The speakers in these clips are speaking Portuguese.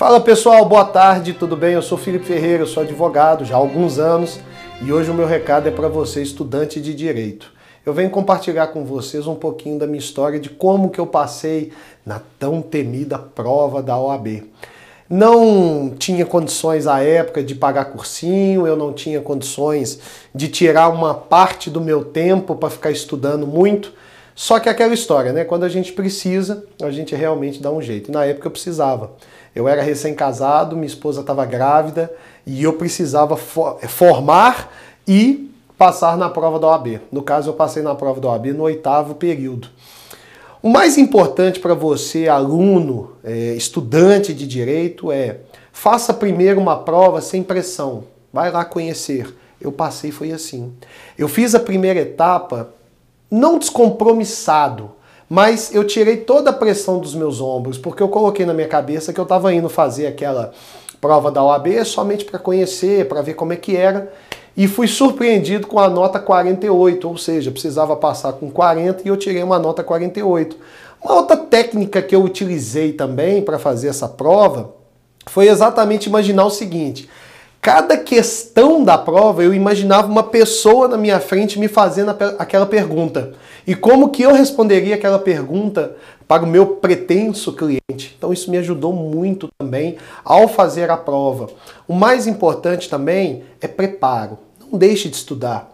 Fala pessoal, boa tarde, tudo bem? Eu sou Felipe Ferreira, sou advogado já há alguns anos e hoje o meu recado é para você, estudante de direito. Eu venho compartilhar com vocês um pouquinho da minha história de como que eu passei na tão temida prova da OAB. Não tinha condições à época de pagar cursinho, eu não tinha condições de tirar uma parte do meu tempo para ficar estudando muito. Só que aquela história, né? Quando a gente precisa, a gente realmente dá um jeito. Na época eu precisava. Eu era recém-casado, minha esposa estava grávida e eu precisava formar e passar na prova da OAB. No caso, eu passei na prova da OAB no oitavo período. O mais importante para você, aluno, é, estudante de direito, é faça primeiro uma prova sem pressão. Vai lá conhecer. Eu passei, foi assim. Eu fiz a primeira etapa não descompromissado, mas eu tirei toda a pressão dos meus ombros, porque eu coloquei na minha cabeça que eu estava indo fazer aquela prova da OAB somente para conhecer, para ver como é que era, e fui surpreendido com a nota 48, ou seja, precisava passar com 40 e eu tirei uma nota 48. Uma outra técnica que eu utilizei também para fazer essa prova foi exatamente imaginar o seguinte: cada questão da prova eu imaginava uma pessoa na minha frente me fazendo aquela pergunta. E como que eu responderia aquela pergunta para o meu pretenso cliente? Então isso me ajudou muito também ao fazer a prova. O mais importante também é preparo. Não deixe de estudar.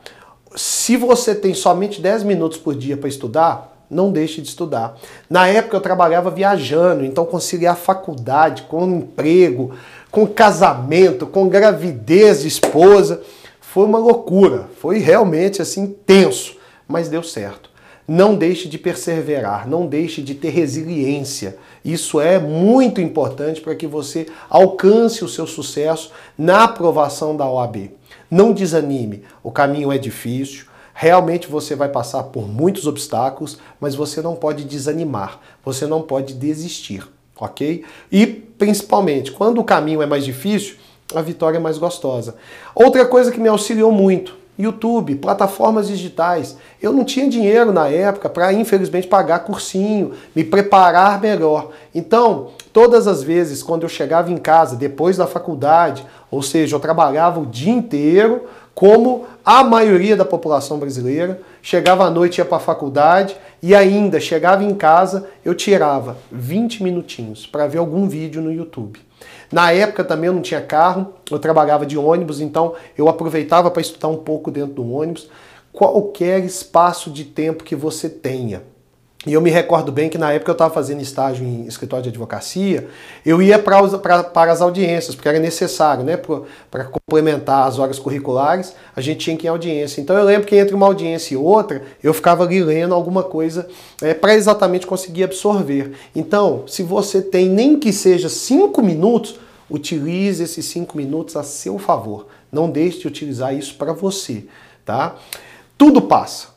Se você tem somente 10 minutos por dia para estudar, não deixe de estudar. Na época eu trabalhava viajando, então conciliar faculdade com emprego, com casamento, com gravidez de esposa, foi uma loucura. Foi realmente assim tenso, mas deu certo. Não deixe de perseverar, não deixe de ter resiliência. Isso é muito importante para que você alcance o seu sucesso na aprovação da OAB. Não desanime, o caminho é difícil, realmente você vai passar por muitos obstáculos, mas você não pode desanimar, você não pode desistir, ok? E principalmente, quando o caminho é mais difícil, a vitória é mais gostosa. Outra coisa que me auxiliou muito YouTube, plataformas digitais. Eu não tinha dinheiro na época para, infelizmente, pagar cursinho, me preparar melhor. Então, todas as vezes quando eu chegava em casa depois da faculdade, ou seja, eu trabalhava o dia inteiro, como a maioria da população brasileira, chegava à noite ia para a faculdade e ainda chegava em casa, eu tirava 20 minutinhos para ver algum vídeo no YouTube. Na época também eu não tinha carro, eu trabalhava de ônibus, então eu aproveitava para estudar um pouco dentro do ônibus. Qualquer espaço de tempo que você tenha. E eu me recordo bem que na época eu estava fazendo estágio em escritório de advocacia, eu ia pra, pra, para as audiências, porque era necessário, né? Para complementar as horas curriculares, a gente tinha que ir em audiência. Então eu lembro que entre uma audiência e outra, eu ficava ali lendo alguma coisa é, para exatamente conseguir absorver. Então, se você tem nem que seja cinco minutos, utilize esses cinco minutos a seu favor. Não deixe de utilizar isso para você, tá? Tudo passa.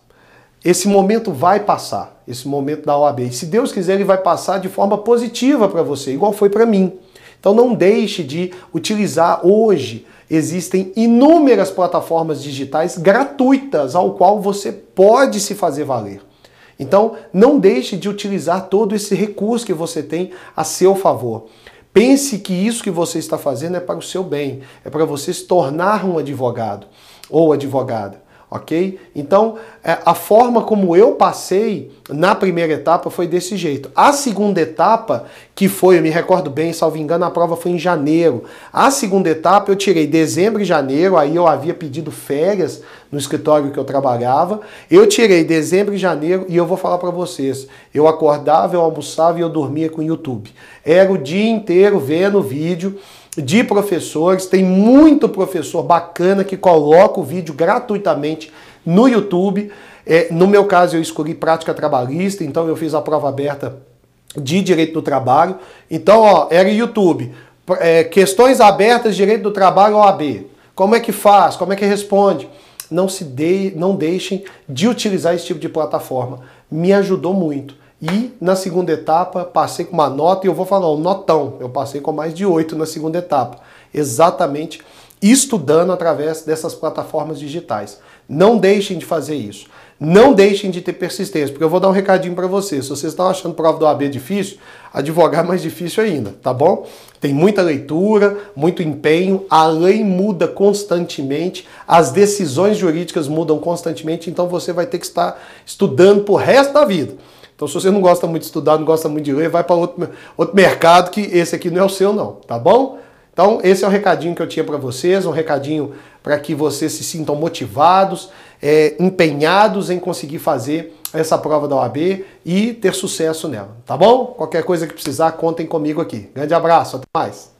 Esse momento vai passar, esse momento da OAB. E se Deus quiser, ele vai passar de forma positiva para você, igual foi para mim. Então não deixe de utilizar hoje. Existem inúmeras plataformas digitais gratuitas ao qual você pode se fazer valer. Então não deixe de utilizar todo esse recurso que você tem a seu favor. Pense que isso que você está fazendo é para o seu bem, é para você se tornar um advogado ou advogada ok? Então, é, a forma como eu passei na primeira etapa foi desse jeito. A segunda etapa, que foi, eu me recordo bem, salvo engano, a prova foi em janeiro. A segunda etapa eu tirei dezembro e janeiro, aí eu havia pedido férias no escritório que eu trabalhava. Eu tirei dezembro e janeiro e eu vou falar para vocês, eu acordava, eu almoçava e eu dormia com o YouTube. Era o dia inteiro vendo vídeo de professores. Tem muito professor bacana que coloca o vídeo gratuitamente no YouTube. É, no meu caso, eu escolhi prática trabalhista, então eu fiz a prova aberta de direito do trabalho. Então, ó, era YouTube. É, questões abertas direito do trabalho OAB. Como é que faz? Como é que responde? Não se de, não deixem de utilizar esse tipo de plataforma. Me ajudou muito. E na segunda etapa passei com uma nota, e eu vou falar um notão, eu passei com mais de oito na segunda etapa, exatamente estudando através dessas plataformas digitais. Não deixem de fazer isso. não deixem de ter persistência, porque eu vou dar um recadinho para vocês. Se vocês estão achando prova do AB difícil, advogar é mais difícil ainda, tá bom? Tem muita leitura, muito empenho, a lei muda constantemente, as decisões jurídicas mudam constantemente, então você vai ter que estar estudando pro resto da vida. Então, se você não gosta muito de estudar, não gosta muito de ler, vai para outro, outro mercado que esse aqui não é o seu, não, tá bom? Então, esse é o recadinho que eu tinha para vocês, um recadinho para que vocês se sintam motivados, é, empenhados em conseguir fazer essa prova da OAB e ter sucesso nela, tá bom? Qualquer coisa que precisar, contem comigo aqui. Grande abraço, até mais!